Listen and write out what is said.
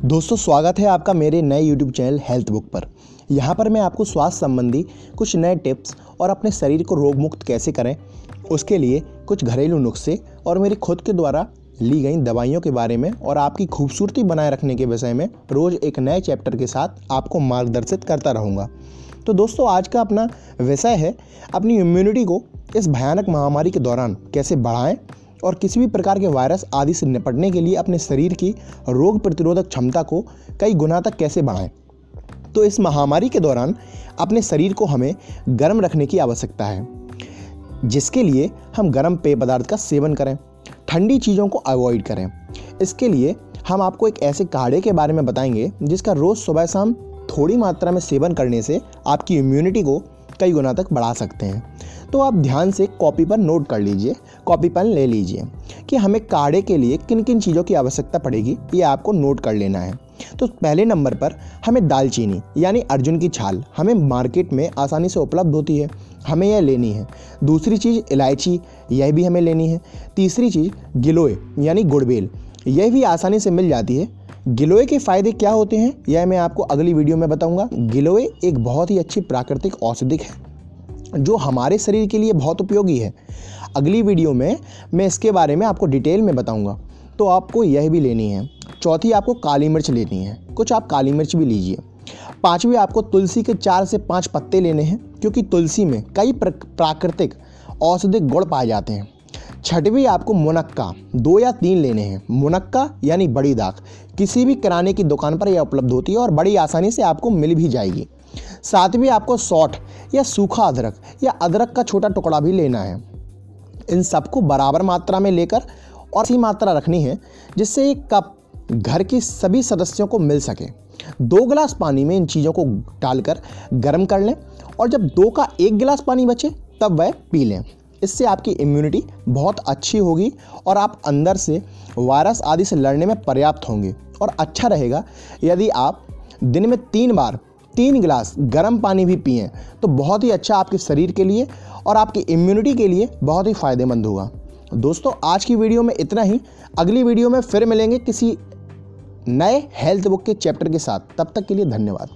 दोस्तों, स्वागत है आपका मेरे नए YouTube चैनल हेल्थ बुक पर। यहाँ पर मैं आपको स्वास्थ्य संबंधी कुछ नए टिप्स और अपने शरीर को रोग मुक्त कैसे करें, उसके लिए कुछ घरेलू नुस्खे और मेरी खुद के द्वारा ली गई दवाइयों के बारे में और आपकी खूबसूरती बनाए रखने के विषय में रोज़ एक नए चैप्टर के साथ आपको मार्गदर्शित करता रहूँगा। तो दोस्तों, आज का अपना विषय है, अपनी इम्यूनिटी को इस भयानक महामारी के दौरान कैसे बढ़ाएँ और किसी भी प्रकार के वायरस आदि से निपटने के लिए अपने शरीर की रोग प्रतिरोधक क्षमता को कई गुना तक कैसे बढ़ाएँ? तो इस महामारी के दौरान अपने शरीर को हमें गर्म रखने की आवश्यकता है, जिसके लिए हम गर्म पेय पदार्थ का सेवन करें, ठंडी चीज़ों को अवॉइड करें। इसके लिए हम आपको एक ऐसे काढ़े के बारे में बताएँगे, जिसका रोज़ सुबह शाम थोड़ी मात्रा में सेवन करने से आपकी इम्यूनिटी को कई गुना तक बढ़ा सकते हैं। तो आप ध्यान से कॉपी पर नोट कर लीजिए कॉपी पेन ले लीजिए कि हमें काढ़े के लिए किन किन चीज़ों की आवश्यकता पड़ेगी, ये आपको नोट कर लेना है। तो पहले नंबर पर हमें दालचीनी, यानी अर्जुन की छाल, हमें मार्केट में आसानी से उपलब्ध होती है, हमें यह लेनी है। दूसरी चीज़ इलायची, यह भी हमें लेनी है। तीसरी चीज़ गिलोय, यानी गुड़बेल, यह भी आसानी से मिल जाती है। गिलोय के फ़ायदे क्या होते हैं, यह मैं आपको अगली वीडियो में बताऊँगा। गिलोय एक बहुत ही अच्छी प्राकृतिक औषधिक है, जो हमारे शरीर के लिए बहुत उपयोगी है। अगली वीडियो में मैं इसके बारे में आपको डिटेल में बताऊँगा। तो आपको यह भी लेनी है। चौथी, आपको काली मिर्च लेनी है। कुछ आप काली मिर्च भी लीजिए। पाँचवीं, आपको तुलसी के चार से पाँच पत्ते लेने हैं, क्योंकि तुलसी में कई प्राकृतिक औषधिक गुण पाए जाते हैं। छठवीं, आपको मुनक्का। दो या तीन लेने हैं। मुनक्का, यानी बड़ी दाख। किसी भी किराने की दुकान पर यह उपलब्ध होती है और बड़ी आसानी से आपको मिल भी जाएगी। सातवीं, आपको सौठ या सूखा अदरक या अदरक का छोटा टुकड़ा भी लेना है। इन सबको बराबर मात्रा में लेकर और सी मात्रा रखनी है, जिससे एक कप घर के सभी सदस्यों को मिल सके। दो गिलास पानी में इन चीज़ों को डालकर गर्म कर लें और जब दो का एक गिलास पानी बचे, तब वह पी लें। इससे आपकी इम्यूनिटी बहुत अच्छी होगी और आप अंदर से वायरस आदि से लड़ने में पर्याप्त होंगे। और अच्छा रहेगा, यदि आप दिन में तीन बार तीन गिलास गर्म पानी भी पिए तो बहुत ही अच्छा आपके शरीर के लिए और आपकी इम्यूनिटी के लिए बहुत ही फ़ायदेमंद होगा। दोस्तों, आज की वीडियो में इतना ही। अगली वीडियो में फिर मिलेंगे किसी नए हेल्थ बुक के चैप्टर के साथ। तब तक के लिए धन्यवाद।